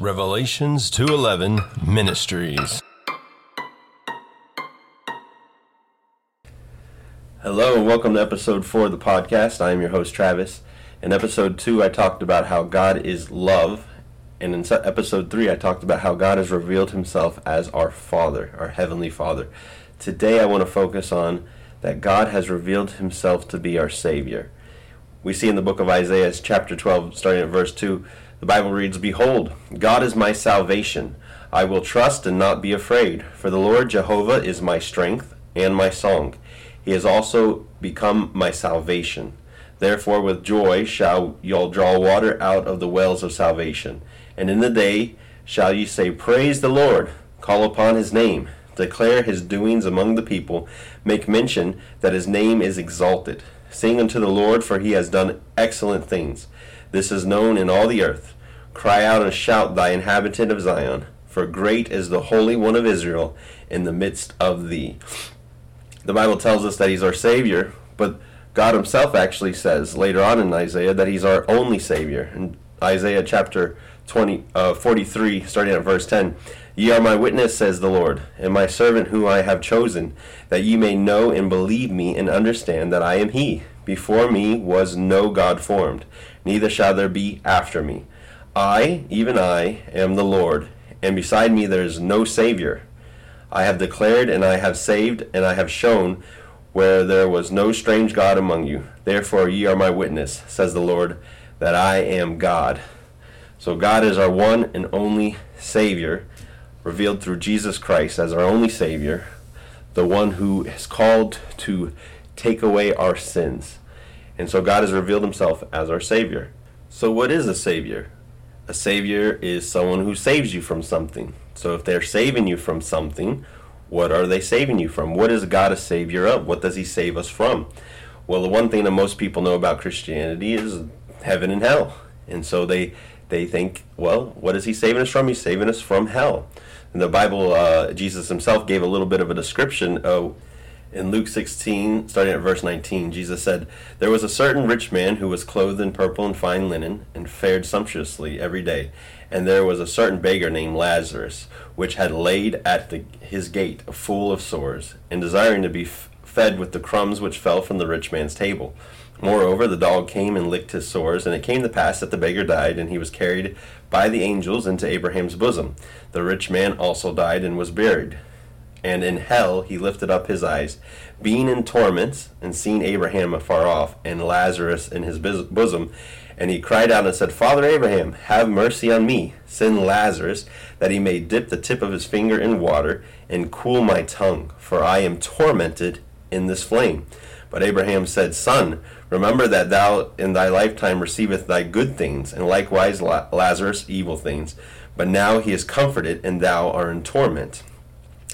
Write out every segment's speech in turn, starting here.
Revelations 211 Ministries. Hello and welcome to episode 4 of the podcast. I am your host Travis. In episode 2 I talked about how God is love and in episode 3 I talked about how God has revealed himself as our Father, our heavenly Father. Today I want to focus on that God has revealed himself to be our Savior. We see in the book of Isaiah chapter 12 starting at verse 2 the Bible reads, Behold, God is my salvation. I will trust and not be afraid, for the Lord Jehovah is my strength and my song. He has also become my salvation. Therefore, with joy shall y'all draw water out of the wells of salvation. And in the day shall ye say, Praise the Lord, call upon his name, declare his doings among the people, make mention that his name is exalted. Sing unto the Lord, for he has done excellent things. This is known in all the earth. Cry out and shout, thy inhabitant of Zion, for great is the Holy One of Israel in the midst of thee. The Bible tells us that he's our Savior, but God himself actually says later on in Isaiah that he's our only Savior. In Isaiah chapter 20, uh, 43, starting at verse 10, Ye are my witness, says the Lord, and my servant whom I have chosen, that ye may know and believe me and understand that I am he. Before me was no God formed, neither shall there be after me. I, even I, am the Lord, and beside me there is no Savior. I have declared and I have saved and I have shown where there was no strange God among you. Therefore ye are my witness, says the Lord, that I am God. So God is our one and only Savior, revealed through Jesus Christ as our only Savior, the one who is called to take away our sins. And so God has revealed himself as our Savior. So, what is a Savior? A Savior is someone who saves you from something. So, if they're saving you from something, what are they saving you from? What is God a Savior of? What does He save us from? Well, the one thing that most people know about Christianity is heaven and hell. And so they, they think, well, what is He saving us from? He's saving us from hell. In the Bible, uh, Jesus Himself gave a little bit of a description of in Luke 16, starting at verse 19, Jesus said, There was a certain rich man who was clothed in purple and fine linen, and fared sumptuously every day. And there was a certain beggar named Lazarus, which had laid at the, his gate a full of sores, and desiring to be f- fed with the crumbs which fell from the rich man's table. Moreover, the dog came and licked his sores, and it came to pass that the beggar died, and he was carried by the angels into Abraham's bosom. The rich man also died and was buried and in hell he lifted up his eyes, being in torments, and seeing Abraham afar off, and Lazarus in his bosom. And he cried out and said, Father Abraham, have mercy on me. Send Lazarus, that he may dip the tip of his finger in water, and cool my tongue, for I am tormented in this flame. But Abraham said, Son, remember that thou in thy lifetime receivest thy good things, and likewise Lazarus evil things. But now he is comforted, and thou art in torment.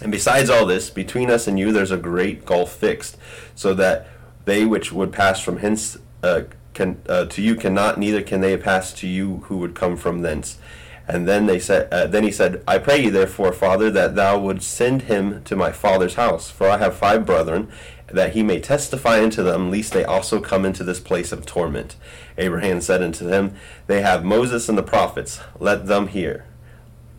And besides all this, between us and you there's a great gulf fixed, so that they which would pass from hence uh, can, uh, to you cannot, neither can they pass to you who would come from thence. And then they said, uh, then he said, I pray you therefore, Father, that thou would send him to my father's house, for I have five brethren, that he may testify unto them, lest they also come into this place of torment. Abraham said unto them, They have Moses and the prophets; let them hear,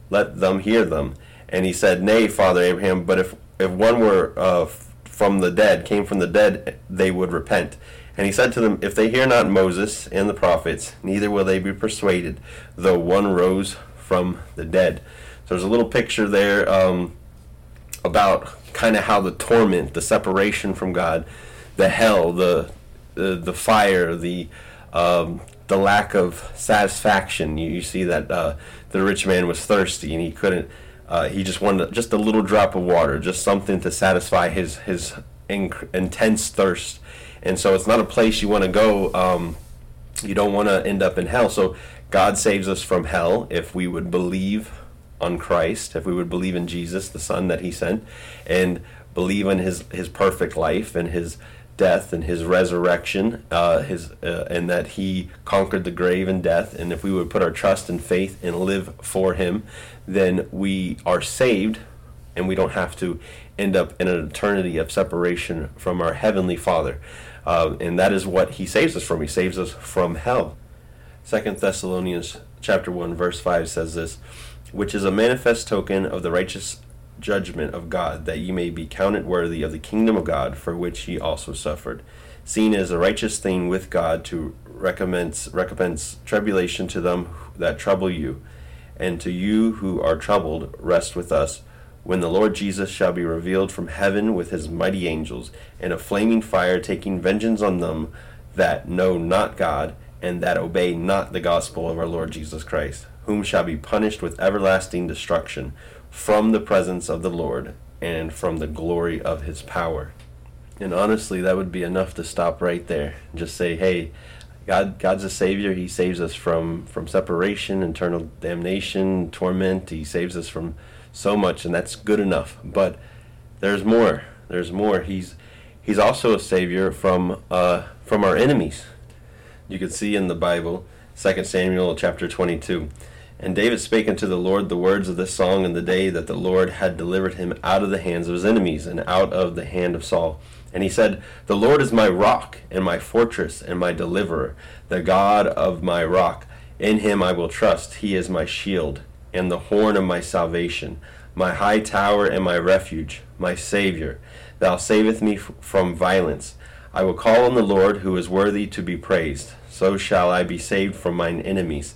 let them hear them. And he said, Nay, Father Abraham, but if, if one were uh, from the dead, came from the dead, they would repent. And he said to them, If they hear not Moses and the prophets, neither will they be persuaded, though one rose from the dead. So there's a little picture there um, about kind of how the torment, the separation from God, the hell, the the, the fire, the um, the lack of satisfaction. You, you see that uh, the rich man was thirsty and he couldn't uh, he just wanted just a little drop of water, just something to satisfy his his inc- intense thirst. And so it's not a place you want to go. Um, you don't want to end up in hell. So God saves us from hell if we would believe on Christ, if we would believe in Jesus, the Son that He sent, and believe in His His perfect life and His death and his resurrection, uh, his uh, and that he conquered the grave and death. And if we would put our trust and faith and live for him, then we are saved, and we don't have to end up in an eternity of separation from our heavenly Father. Uh, and that is what he saves us from. He saves us from hell. Second Thessalonians chapter 1 verse 5 says this, which is a manifest token of the righteous judgment of God, that ye may be counted worthy of the kingdom of God, for which ye also suffered, seen as a righteous thing with God to recompense recompense tribulation to them that trouble you, and to you who are troubled, rest with us, when the Lord Jesus shall be revealed from heaven with his mighty angels, in a flaming fire, taking vengeance on them that know not God, and that obey not the gospel of our Lord Jesus Christ, whom shall be punished with everlasting destruction from the presence of the Lord and from the glory of his power. And honestly, that would be enough to stop right there. Just say, hey, God, God's a savior. He saves us from from separation, eternal damnation, torment. He saves us from so much, and that's good enough. But there's more. There's more. He's he's also a savior from uh, from our enemies. You can see in the Bible, 2 Samuel chapter 22. And David spake unto the Lord the words of this song in the day that the Lord had delivered him out of the hands of his enemies and out of the hand of Saul. And he said, The Lord is my rock and my fortress and my deliverer, the God of my rock. In him I will trust. He is my shield and the horn of my salvation, my high tower and my refuge, my Saviour. Thou savest me from violence. I will call on the Lord who is worthy to be praised. So shall I be saved from mine enemies.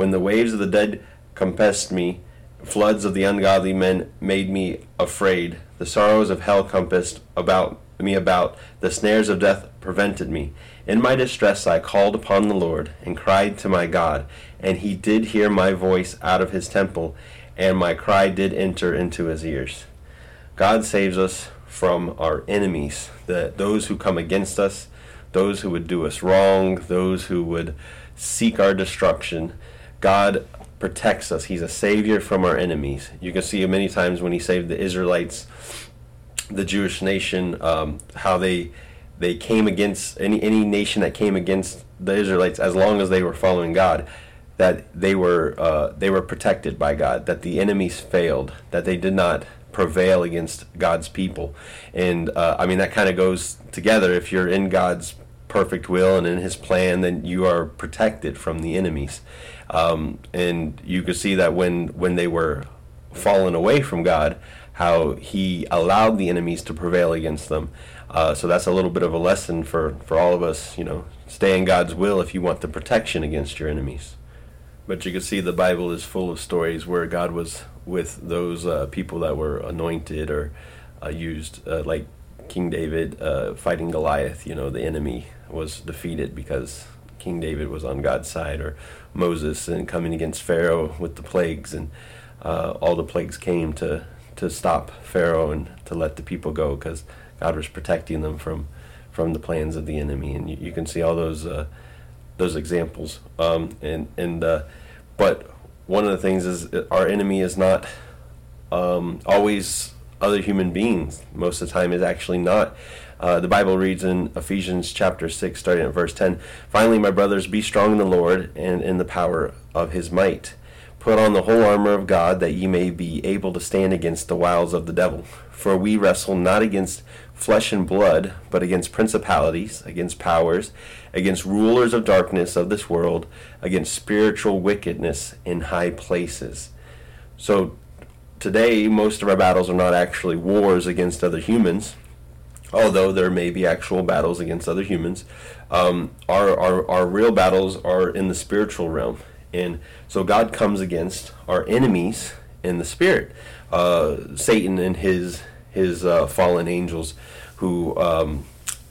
When the waves of the dead compassed me, floods of the ungodly men made me afraid. The sorrows of hell compassed about me about. The snares of death prevented me. In my distress I called upon the Lord and cried to my God, and he did hear my voice out of his temple, and my cry did enter into his ears. God saves us from our enemies, the, those who come against us, those who would do us wrong, those who would seek our destruction. God protects us. He's a savior from our enemies. You can see many times when he saved the Israelites, the Jewish nation, um, how they they came against any any nation that came against the Israelites as long as they were following God, that they were uh, they were protected by God, that the enemies failed, that they did not prevail against God's people, and uh, I mean that kind of goes together. If you're in God's perfect will and in His plan, then you are protected from the enemies, um, and you could see that when when they were fallen away from God, how He allowed the enemies to prevail against them. Uh, so that's a little bit of a lesson for, for all of us, you know, stay in God's will if you want the protection against your enemies. But you can see the Bible is full of stories where God was with those uh, people that were anointed or uh, used, uh, like King David uh, fighting Goliath. You know, the enemy was defeated because King David was on God's side, or Moses and coming against Pharaoh with the plagues, and uh, all the plagues came to to stop Pharaoh and to let the people go because God was protecting them from from the plans of the enemy, and you, you can see all those uh, those examples. Um, and and uh, but one of the things is our enemy is not um, always other human beings. Most of the time, is actually not. Uh, the Bible reads in Ephesians chapter 6, starting at verse 10 Finally, my brothers, be strong in the Lord and in the power of his might. Put on the whole armor of God, that ye may be able to stand against the wiles of the devil. For we wrestle not against flesh and blood, but against principalities, against powers, against rulers of darkness of this world, against spiritual wickedness in high places. So today, most of our battles are not actually wars against other humans, although there may be actual battles against other humans. Um, our, our, our real battles are in the spiritual realm. And so God comes against our enemies in the spirit. Uh, Satan and his his uh, fallen angels who um,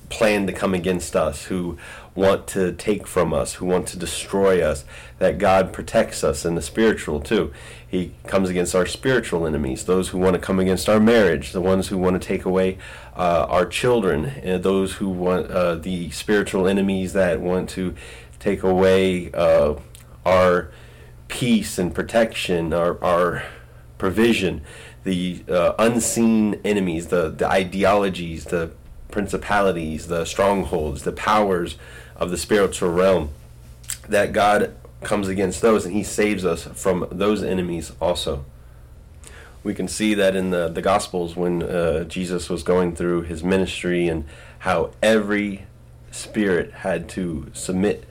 plan to come against us, who want to take from us, who want to destroy us, that God protects us in the spiritual too. He comes against our spiritual enemies, those who want to come against our marriage, the ones who want to take away uh, our children, and those who want uh, the spiritual enemies that want to take away uh, our peace and protection, our, our provision the uh, unseen enemies, the, the ideologies, the principalities, the strongholds, the powers of the spiritual realm, that God comes against those and he saves us from those enemies also. We can see that in the, the Gospels when uh, Jesus was going through his ministry and how every spirit had to submit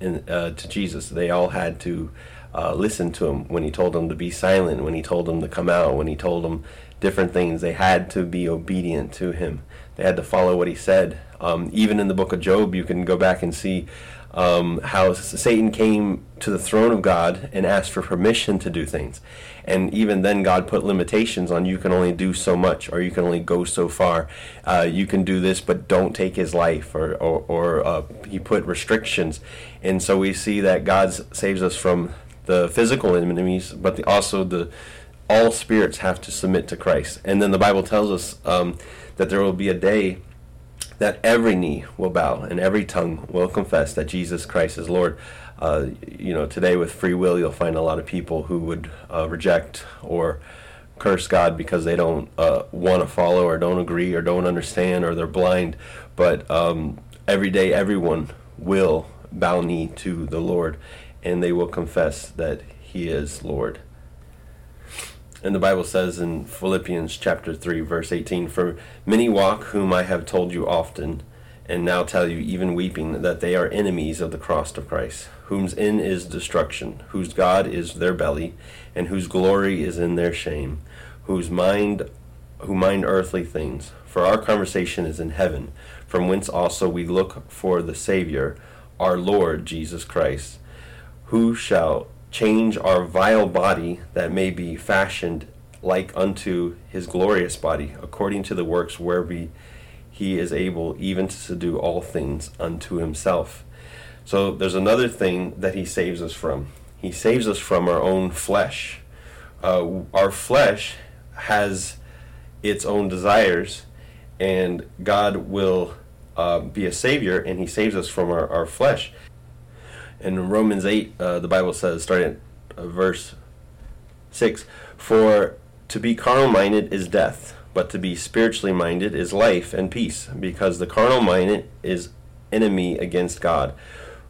in, uh, to Jesus. They all had to uh, listen to him, when he told them to be silent, when he told them to come out, when he told them different things. They had to be obedient to him. They had to follow what he said. Um, even in the book of Job, you can go back and see um, how Satan came to the throne of God and asked for permission to do things. And even then, God put limitations on you can only do so much, or you can only go so far. Uh, you can do this, but don't take his life, or, or, or uh, he put restrictions. And so we see that God saves us from the physical enemies, but the, also the all spirits have to submit to Christ. And then the Bible tells us um, that there will be a day that every knee will bow and every tongue will confess that Jesus Christ is Lord. Uh, you know, today with free will, you'll find a lot of people who would uh, reject or curse God because they don't uh, want to follow or don't agree or don't understand or they're blind. But um, every day, everyone will bow knee to the Lord and they will confess that He is Lord. And the Bible says in Philippians chapter 3 verse 18 for many walk whom I have told you often and now tell you even weeping that they are enemies of the cross of Christ whose end is destruction whose god is their belly and whose glory is in their shame whose mind who mind earthly things. For our conversation is in heaven from whence also we look for the savior our lord Jesus Christ who shall change our vile body that may be fashioned like unto his glorious body, according to the works whereby he is able even to subdue all things unto himself. So there's another thing that he saves us from. He saves us from our own flesh. Uh, our flesh has its own desires, and God will uh, be a savior, and he saves us from our, our flesh in Romans 8, uh, the Bible says, starting at uh, verse 6, For to be carnal minded is death, but to be spiritually minded is life and peace, because the carnal minded is enemy against God.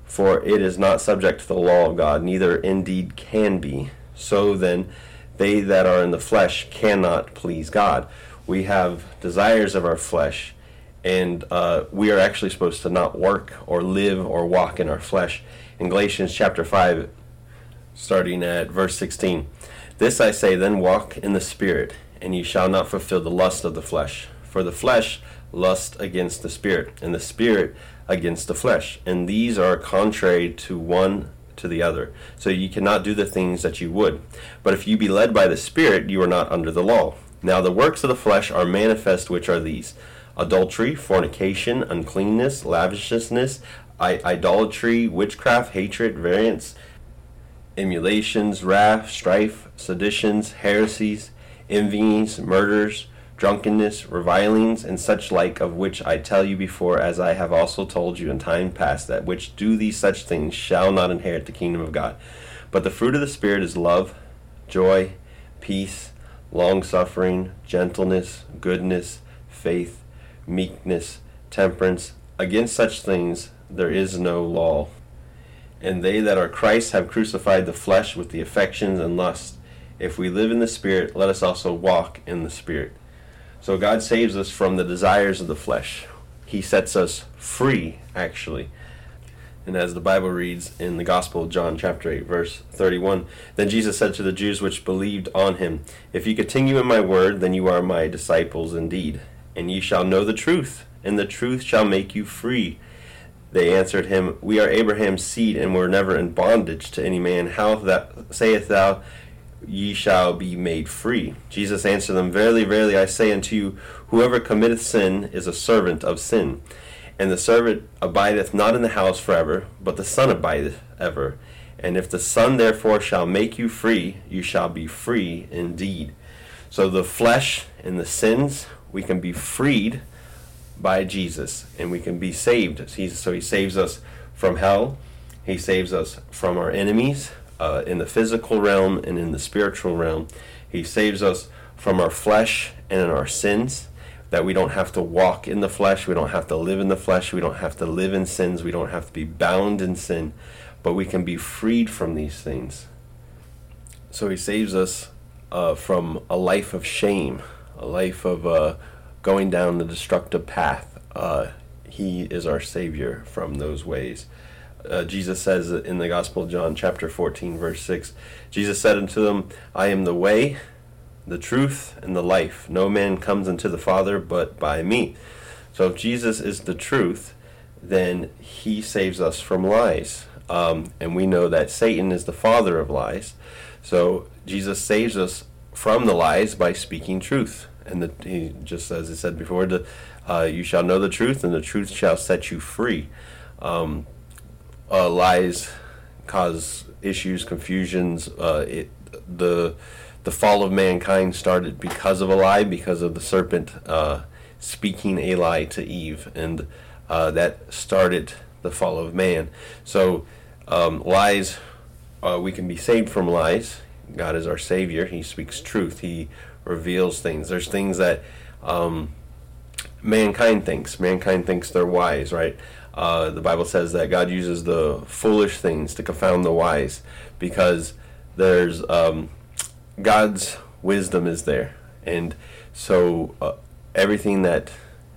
For it is not subject to the law of God, neither indeed can be. So then, they that are in the flesh cannot please God. We have desires of our flesh, and uh, we are actually supposed to not work or live or walk in our flesh in Galatians chapter 5, starting at verse 16. This I say, then walk in the Spirit, and ye shall not fulfill the lust of the flesh. For the flesh lust against the Spirit, and the Spirit against the flesh. And these are contrary to one to the other. So ye cannot do the things that you would. But if you be led by the Spirit, you are not under the law. Now the works of the flesh are manifest, which are these adultery, fornication, uncleanness, lavishness, I- idolatry, witchcraft, hatred, variance, emulations, wrath, strife, seditions, heresies, envyings, murders, drunkenness, revilings, and such like, of which I tell you before, as I have also told you in time past, that which do these such things shall not inherit the kingdom of God. But the fruit of the Spirit is love, joy, peace, long suffering, gentleness, goodness, faith, meekness, temperance. Against such things there is no law. And they that are Christ have crucified the flesh with the affections and lusts. If we live in the Spirit, let us also walk in the Spirit. So God saves us from the desires of the flesh. He sets us free, actually. And as the Bible reads in the Gospel of John, chapter 8, verse 31, then Jesus said to the Jews which believed on him, If you continue in my word, then you are my disciples indeed, and ye shall know the truth, and the truth shall make you free. They answered him, We are Abraham's seed, and were never in bondage to any man. How that sayest thou, Ye shall be made free? Jesus answered them, Verily, verily, I say unto you, Whoever committeth sin is a servant of sin. And the servant abideth not in the house forever, but the Son abideth ever. And if the Son therefore shall make you free, you shall be free indeed. So the flesh and the sins, we can be freed by Jesus, and we can be saved. so he saves us from hell. He saves us from our enemies uh, in the physical realm and in the spiritual realm. He saves us from our flesh and in our sins. That we don't have to walk in the flesh, we don't have to live in the flesh, we don't have to live in sins, we don't have to be bound in sin, but we can be freed from these things. So he saves us uh, from a life of shame, a life of uh, going down the destructive path. Uh, he is our Savior from those ways. uh, Jesus says in the Gospel of John, chapter 14, verse 6, Jesus said unto them, I am the way, the truth, and the life. No man comes unto the Father but by me. So if Jesus is the truth, then he saves us from lies. Um, and we know that Satan is the father of lies. So Jesus saves us from the lies by speaking truth. And the, he just as he said before, the, uh, you shall know the truth, and the truth shall set you free. Um, uh, lies cause issues, confusions. Uh, it, the the fall of mankind started because of a lie, because of the serpent uh, speaking a lie to Eve, and uh, that started the fall of man. So um, lies, uh, we can be saved from lies. God is our Savior. He speaks truth. He reveals things. There's things that um, mankind thinks. Mankind thinks they're wise, right? Uh, the Bible says that God uses the foolish things to confound the wise because there's um, God's wisdom is there, and so uh, everything that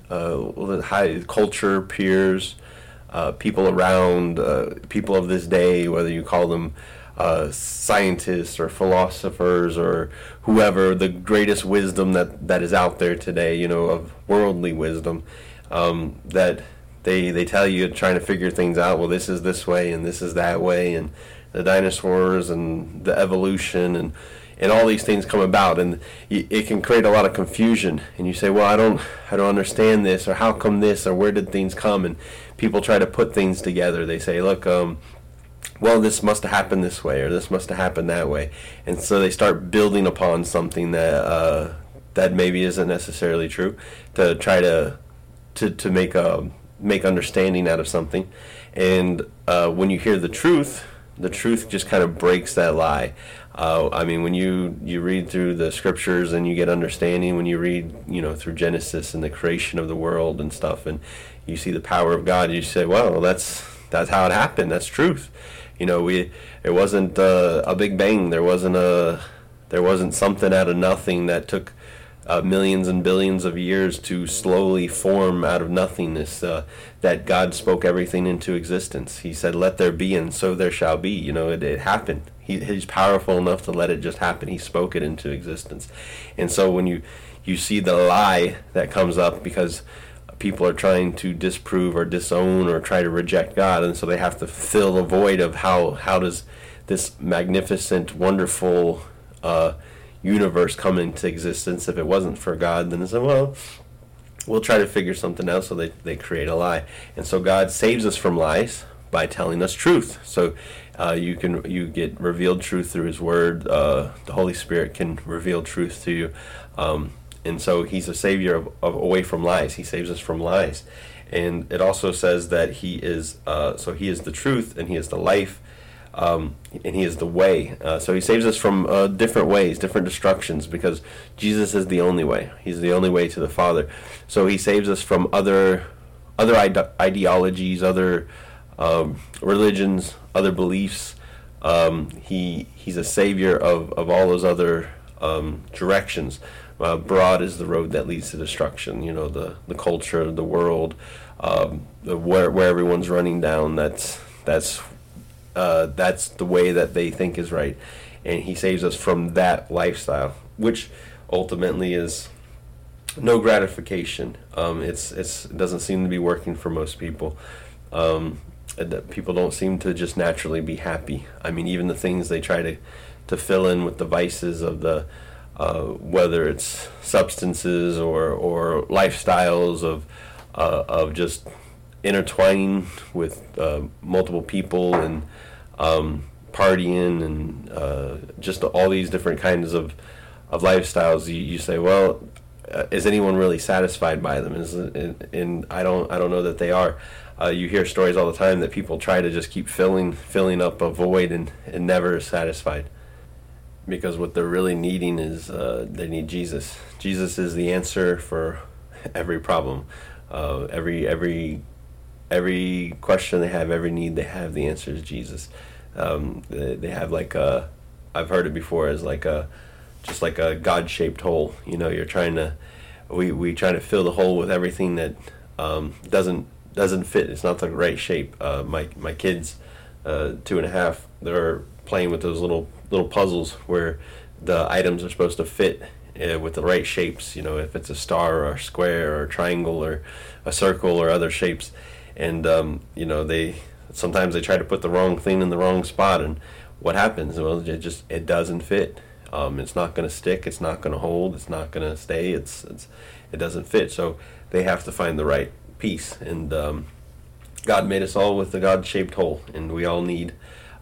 uh, high culture, peers, uh, people around, uh, people of this day, whether you call them uh, scientists or philosophers or whoever, the greatest wisdom that, that is out there today, you know, of worldly wisdom, um, that they they tell you trying to figure things out. Well, this is this way and this is that way, and the dinosaurs and the evolution and and all these things come about. And it can create a lot of confusion. And you say well i don't i don't understand this or how come this or where did things come? And people try to put things together. They say look um, well this must have happened this way or this must have happened that way and so they start building upon something that uh, that maybe isn't necessarily true to try to to, to make a make understanding out of something and uh, when you hear the truth the truth just kind of breaks that lie uh, I mean, when you you read through the scriptures and you get understanding, when you read you know through Genesis and the creation of the world and stuff, and you see the power of God, you say, "Well, that's that's how it happened. That's truth." You know, we it wasn't uh, a big bang. There wasn't a there wasn't something out of nothing that took uh, millions and billions of years to slowly form out of nothingness. Uh, that God spoke everything into existence. He said, "Let there be," and so there shall be. You know, it, it happened. He, he's powerful enough to let it just happen. He spoke it into existence, and so when you you see the lie that comes up because people are trying to disprove or disown or try to reject God, and so they have to fill the void of how how does this magnificent, wonderful uh, universe come into existence if it wasn't for God? Then they say, well, we'll try to figure something out. So they they create a lie, and so God saves us from lies by telling us truth. So uh, you can you get revealed truth through His Word. Uh, the Holy Spirit can reveal truth to you, um, and so He's a savior of, of, away from lies. He saves us from lies, and it also says that He is uh, so He is the truth and He is the life. Um, and he is the way. Uh, so he saves us from uh, different ways, different destructions, because Jesus is the only way. He's the only way to the Father. So he saves us from other other ide- ideologies, other um, religions, other beliefs. Um, he he's a savior of, of all those other um, directions. Uh, broad is the road that leads to destruction. You know the the culture, the world, um, where where everyone's running down. That's that's uh, that's the way that they think is right, and he saves us from that lifestyle, which ultimately is no gratification. Um, it's it's it doesn't seem to be working for most people. Um, people don't seem to just naturally be happy. I mean, even the things they try to to fill in with the vices of the uh, whether it's substances or or lifestyles of uh, of just intertwining with uh, multiple people and um, partying and uh, just all these different kinds of of lifestyles. You, you say, well, is anyone really satisfied by them? Is, and, and I don't I don't know that they are. Uh, you hear stories all the time that people try to just keep filling filling up a void and, and never satisfied because what they're really needing is uh, they need Jesus. Jesus is the answer for every problem, uh, every every every question they have, every need they have. The answer is Jesus. Um, they, they have like a, I've heard it before as like a, just like a God-shaped hole. You know, you're trying to, we we try to fill the hole with everything that um, doesn't doesn't fit. It's not the right shape. Uh, my my kids, uh, two and a half, they're playing with those little little puzzles where the items are supposed to fit uh, with the right shapes. You know, if it's a star or a square or a triangle or a circle or other shapes, and um, you know they sometimes they try to put the wrong thing in the wrong spot, and what happens? Well, it just it doesn't fit. Um, it's not going to stick. It's not going to hold. It's not going to stay. It's it's it doesn't fit. So they have to find the right piece, and um, God made us all with a God-shaped hole, and we all need.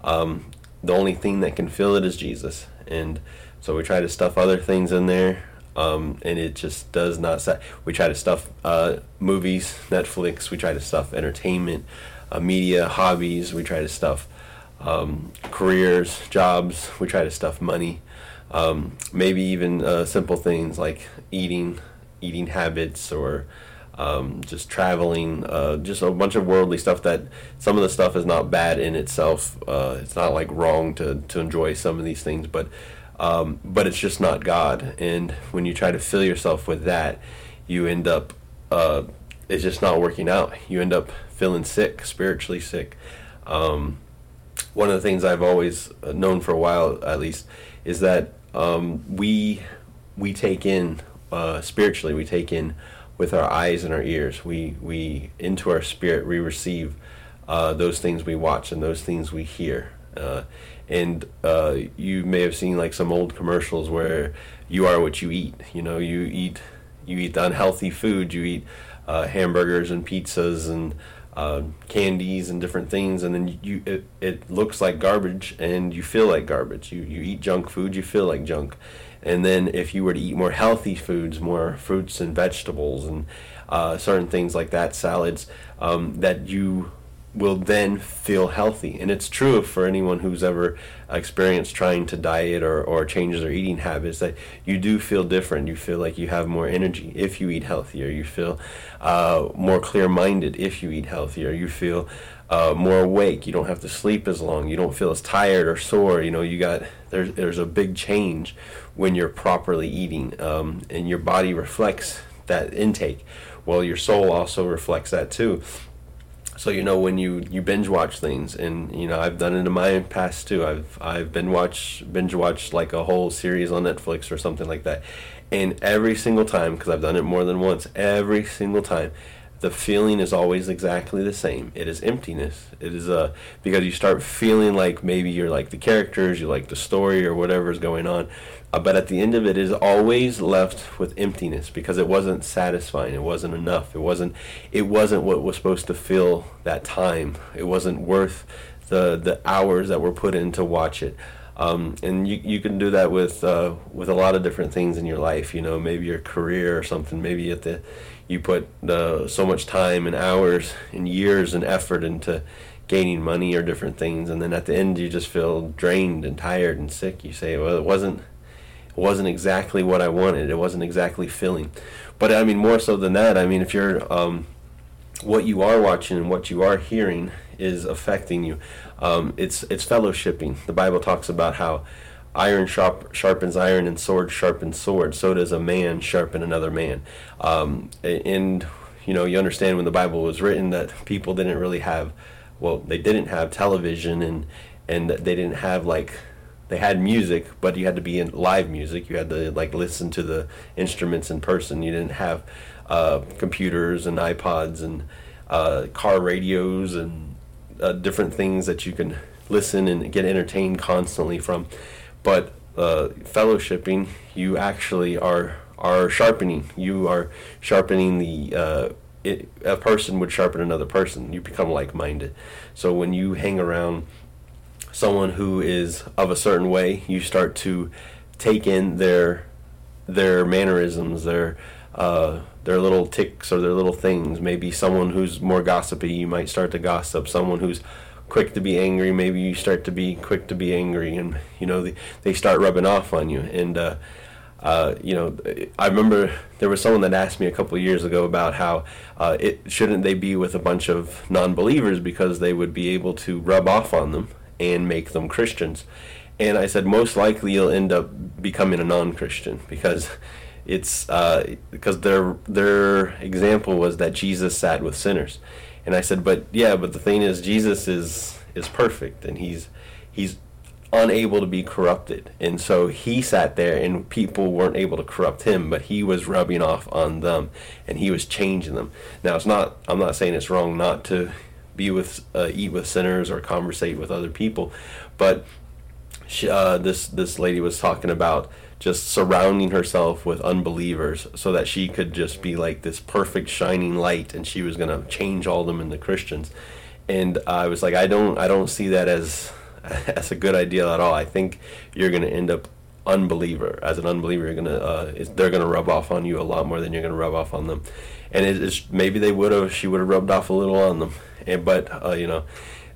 Um, the only thing that can fill it is Jesus, and so we try to stuff other things in there, um, and it just does not. Sa- we try to stuff uh, movies, Netflix. We try to stuff entertainment, uh, media, hobbies. We try to stuff um, careers, jobs. We try to stuff money. Um, maybe even uh, simple things like eating, eating habits, or um, just traveling, uh, just a bunch of worldly stuff. That some of the stuff is not bad in itself. Uh, it's not like wrong to to enjoy some of these things, but um, but it's just not God. And when you try to fill yourself with that, you end up uh, it's just not working out. You end up feeling sick, spiritually sick. Um, one of the things I've always known for a while, at least, is that um, we we take in uh, spiritually. We take in with our eyes and our ears. We we into our spirit we receive uh, those things we watch and those things we hear. Uh, and uh, you may have seen like some old commercials where you are what you eat. You know, you eat you eat unhealthy food. You eat uh, hamburgers and pizzas and uh, candies and different things, and then you it, it looks like garbage, and you feel like garbage. You you eat junk food, you feel like junk, and then if you were to eat more healthy foods, more fruits and vegetables, and uh, certain things like that, salads, um, that you will then feel healthy. And it's true for anyone who's ever experienced trying to diet or, or change their eating habits that you do feel different. You feel like you have more energy if you eat healthier. You feel uh, more clear minded if you eat healthier. You feel uh, more awake. You don't have to sleep as long. You don't feel as tired or sore. You know, you got there's there's a big change when you're properly eating, um, and your body reflects that intake. Well, your soul also reflects that too. So you know when you you binge watch things and you know I've done it in my past too. I've I've been watch binge watched like a whole series on Netflix or something like that. And every single time because I've done it more than once every single time the feeling is always exactly the same. It is emptiness. It is a uh, because you start feeling like maybe you're like the characters you like the story or whatever is going on uh, but at the end of it is always left with emptiness because it wasn't satisfying. It wasn't enough. It wasn't it wasn't what was supposed to fill that time. It wasn't worth the the hours that were put in to watch it. Um, and you, you can do that with uh, with a lot of different things in your life you know maybe your career or something. Maybe at the you put uh, so much time and hours and years and effort into gaining money or different things. And then at the end you just feel drained and tired and sick. You say well it wasn't wasn't exactly what I wanted. It wasn't exactly filling. But I mean, more so than that, I mean, if you're um, what you are watching and what you are hearing is affecting you, um, it's it's fellowshipping. The Bible talks about how iron sharp, sharpens iron and sword sharpens sword. So does a man sharpen another man. Um, and you know, you understand when the Bible was written that people didn't really have, well, they didn't have television and and they didn't have like they had music, but you had to be in live music. You had to like listen to the instruments in person. You didn't have uh, computers and iPods and uh, car radios and uh, different things that you can listen and get entertained constantly from. But uh, fellowshipping, you actually are are sharpening. You are sharpening the. Uh, it, a person would sharpen another person. You become like minded. So when you hang around someone who is of a certain way, you start to take in their their mannerisms, their uh, their little ticks or their little things. Maybe someone who's more gossipy, you might start to gossip. Someone who's quick to be angry, maybe you start to be quick to be angry, and you know they, they start rubbing off on you. And uh, uh, you know, I remember there was someone that asked me a couple years ago about how uh, it shouldn't they be with a bunch of non-believers because they would be able to rub off on them and make them Christians. And I said, most likely you'll end up becoming a non-Christian because it's uh, because their their example was that Jesus sat with sinners, And I said, but yeah, but the thing is, Jesus is is perfect, and he's he's unable to be corrupted. And so he sat there and people weren't able to corrupt him, but he was rubbing off on them and he was changing them. Now it's not I'm not saying it's wrong not to be with uh, eat with sinners or conversate with other people, but she, uh, this this lady was talking about just surrounding herself with unbelievers so that she could just be like this perfect shining light and she was to change all them into Christians. And I was like I don't I don't see that as as a good idea at all. I think you're to end up unbeliever. As an unbeliever, you're gonna uh, they're gonna rub off on you a lot more than you're gonna rub off on them. And it's maybe they would have she would have rubbed off a little on them. And but uh, you know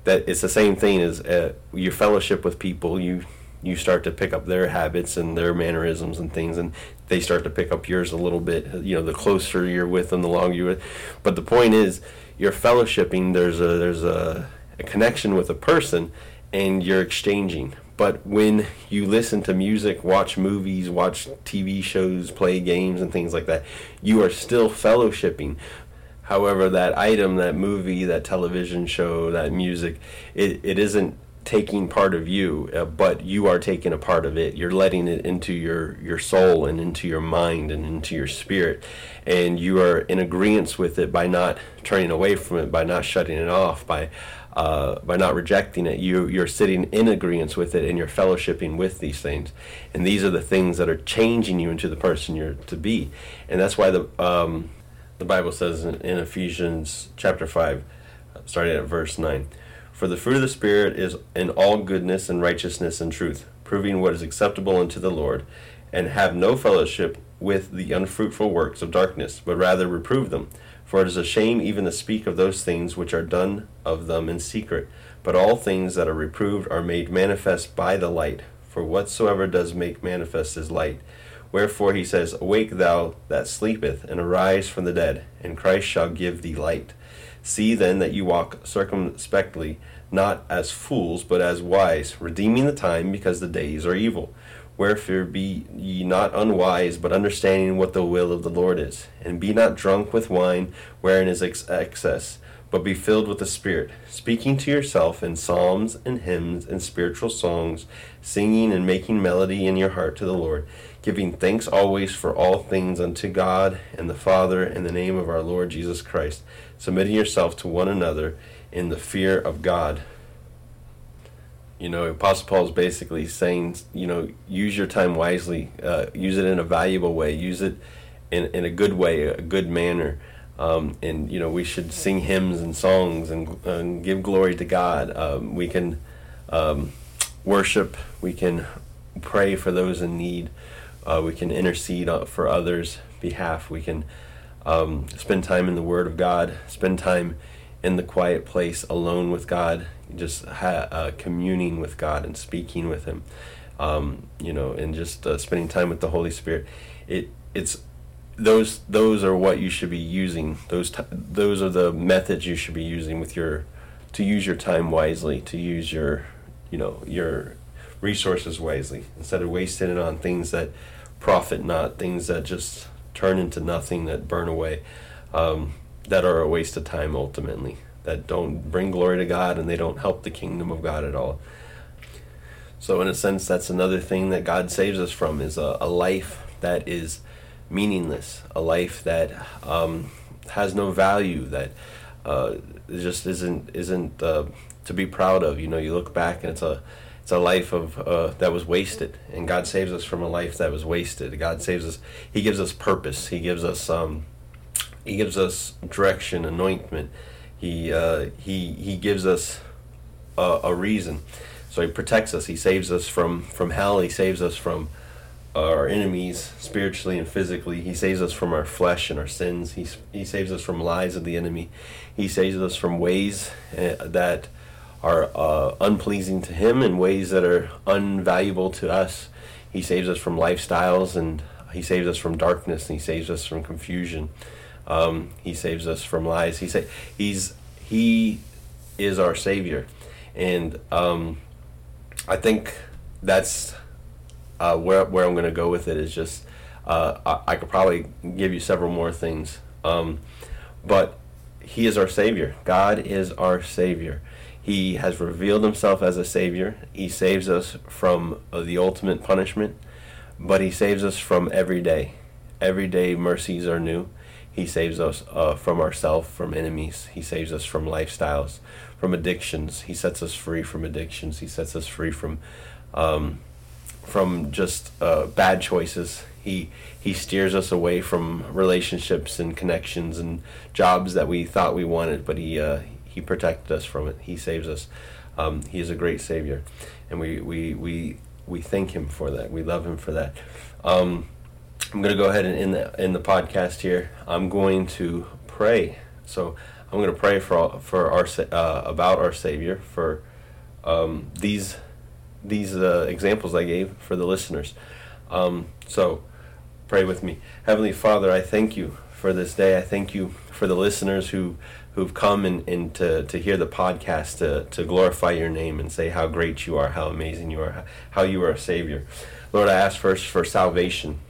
that it's the same thing as uh, your fellowship with people. You you start to pick up their habits and their mannerisms and things, and they start to pick up yours a little bit. You know, the closer you're with them, the longer you. But the point is, you're fellowshipping. There's a there's a, a connection with a person and you're exchanging. But when you listen to music, watch movies, watch TV shows, play games, and things like that, you are still fellowshipping. However, that item, that movie, that television show, that music, it, it isn't taking part of you, uh, but you are taking a part of it. You're letting it into your, your soul and into your mind and into your spirit. And you are in agreement with it by not turning away from it, by not shutting it off, by uh, by not rejecting it, you you're sitting in agreement with it and you're fellowshipping with these things, and these are the things that are changing you into the person you're to be, and that's why the um, the Bible says in, in Ephesians chapter five, starting at verse nine, for the fruit of the Spirit is in all goodness and righteousness and truth, proving what is acceptable unto the Lord, and have no fellowship with the unfruitful works of darkness, but rather reprove them. For it is a shame even to speak of those things which are done of them in secret. But all things that are reproved are made manifest by the light. For whatsoever does make manifest is light. Wherefore he says, Awake thou that sleepeth, and arise from the dead, and Christ shall give thee light. See then that you walk circumspectly, not as fools, but as wise, redeeming the time, because the days are evil. Wherefore be ye not unwise, but understanding what the will of the Lord is. And be not drunk with wine, wherein is ex- excess, but be filled with the Spirit, speaking to yourself in psalms and hymns and spiritual songs, singing and making melody in your heart to the Lord, giving thanks always for all things unto God and the Father in the name of our Lord Jesus Christ, submitting yourself to one another in the fear of God. You know, Apostle Paul is basically saying, you know, use your time wisely, uh, use it in a valuable way, use it in, in a good way, a good manner. Um, and, you know, we should sing hymns and songs and, and give glory to God. Um, we can um, worship, we can pray for those in need, uh, we can intercede for others' behalf, we can um, spend time in the Word of God, spend time in the quiet place alone with God just ha- uh, communing with God and speaking with Him, um, you know, and just uh, spending time with the Holy Spirit. It it's those those are what you should be using. Those t- those are the methods you should be using with your to use your time wisely, to use your you know your resources wisely instead of wasting it on things that profit not, things that just turn into nothing, that burn away, um, that are a waste of time ultimately that don't bring glory to God and they don't help the kingdom of God at all. So in a sense, that's another thing that God saves us from is a, a life that is meaningless, a life that um, has no value, that uh, just isn't isn't uh, to be proud of. You know, you look back and it's a it's a life of uh, that was wasted, and God saves us from a life that was wasted. God saves us. He gives us purpose. He gives us um, He gives us direction, anointment he uh, he he gives us a, a, reason. So he protects us. He saves us from from hell. He saves us from our enemies spiritually and physically. He saves us from our flesh and our sins. He he saves us from lies of the enemy. He saves us from ways uh, that are uh, unpleasing to him and ways that are unvaluable to us. He saves us from lifestyles and he saves us from darkness and he saves us from confusion. Um, he saves us from lies. He say he's he is our savior, and um, I think that's uh, where where I'm going to go with it. Is just uh, I, I, could probably give you several more things, um, but He is our Savior. God is our Savior. He has revealed himself as a Savior. He saves us from uh, the ultimate punishment, but He saves us from every day. Every day, mercies are new. He saves us uh, from ourselves, from enemies. He saves us from lifestyles, from addictions. He sets us free from addictions. He sets us free from um, from just uh, bad choices. He he steers us away from relationships and connections and jobs that we thought we wanted, but he uh, he protected us from it. He saves us. Um, he is a great Savior, and we we we we thank Him for that. We love Him for that. Um, I'm going to go ahead and in the in the podcast here. I'm going to pray. So I'm going to pray for for our uh, about our Savior for um, these these uh, examples I gave for the listeners. Um, so pray with me, Heavenly Father. I thank you for this day. I thank you for the listeners who who've come and, and to, to hear the podcast to, to glorify your name and say how great you are, how amazing you are, how you are a Savior. Lord, I ask first for salvation.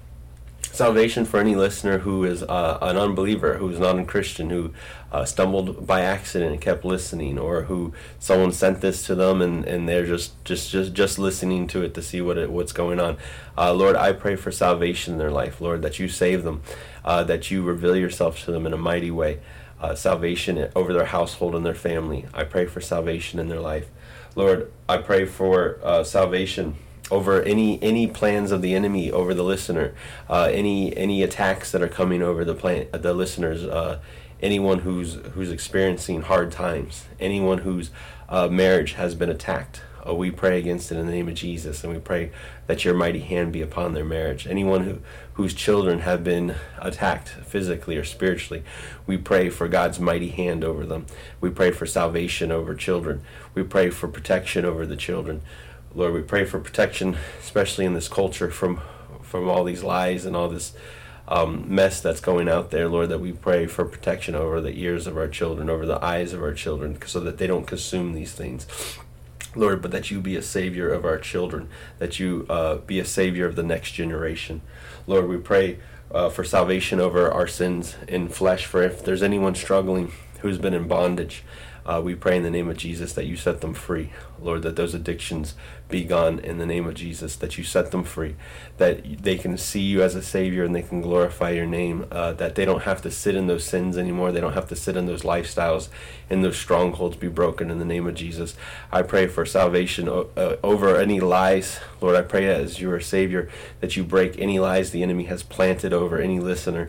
Salvation for any listener who is uh, an unbeliever, who is not a Christian, who uh, stumbled by accident and kept listening, or who someone sent this to them and, and they're just, just, just, just listening to it to see what it, what's going on. Uh, Lord, I pray for salvation in their life, Lord, that you save them, uh, that you reveal yourself to them in a mighty way uh, salvation over their household and their family. I pray for salvation in their life. Lord, I pray for uh, salvation over any any plans of the enemy over the listener, uh, any any attacks that are coming over the plan the listeners, uh, anyone who's who's experiencing hard times, anyone whose uh, marriage has been attacked. Uh, we pray against it in the name of Jesus, and we pray that your mighty hand be upon their marriage. Anyone who, whose children have been attacked physically or spiritually, we pray for God's mighty hand over them. We pray for salvation over children. We pray for protection over the children. Lord, we pray for protection, especially in this culture, from from all these lies and all this um, mess that's going out there, Lord, that we pray for protection over the ears of our children, over the eyes of our children, so that they don't consume these things. Lord, but that you be a savior of our children, that you uh, be a savior of the next generation. Lord, we pray uh, for salvation over our sins in flesh, for if there's anyone struggling who's been in bondage, uh, we pray in the name of Jesus that you set them free, Lord, that those addictions be gone in the name of Jesus, that you set them free, that they can see you as a Savior and they can glorify your name, uh, that they don't have to sit in those sins anymore, they don't have to sit in those lifestyles, and those strongholds be broken in the name of Jesus. I pray for salvation uh, over any lies, Lord. I pray as you are Savior that you break any lies the enemy has planted over any listener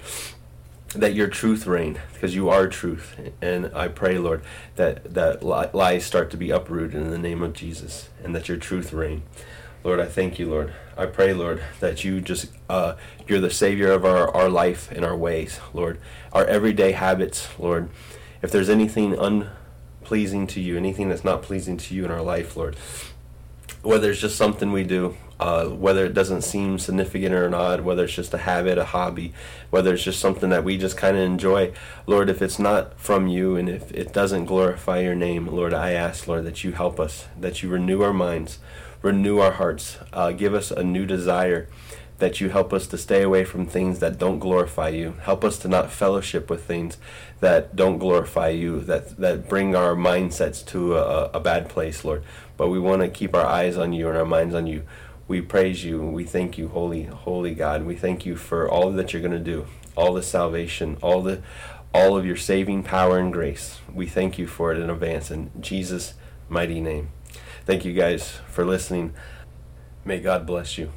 that your truth reign because you are truth. And i pray lord that that lies start to be uprooted in the name of jesus and that your truth reign. Lord i thank you lord. I pray lord that you just uh, you're the savior of our, our life and our ways lord. Our everyday habits lord. If there's anything unpleasing to you anything that's not pleasing to you in our life lord whether it's just something we do uh, whether it doesn't seem significant or not, whether it's just a habit, a hobby, whether it's just something that we just kind of enjoy. Lord, if it's not from you and if it doesn't glorify your name, Lord, I ask, Lord, that you help us, that you renew our minds, renew our hearts, uh, give us a new desire that you help us to stay away from things that don't glorify you. Help us to not fellowship with things that don't glorify you, that, that bring our mindsets to a, a bad place, Lord. But we want to keep our eyes on you and our minds on you we praise you and we thank you, holy, holy God. We thank you for all that you're going to do, all the salvation, all the, all of your saving power and grace. We thank you for it in advance in Jesus' mighty name. Thank you guys for listening. May God bless you.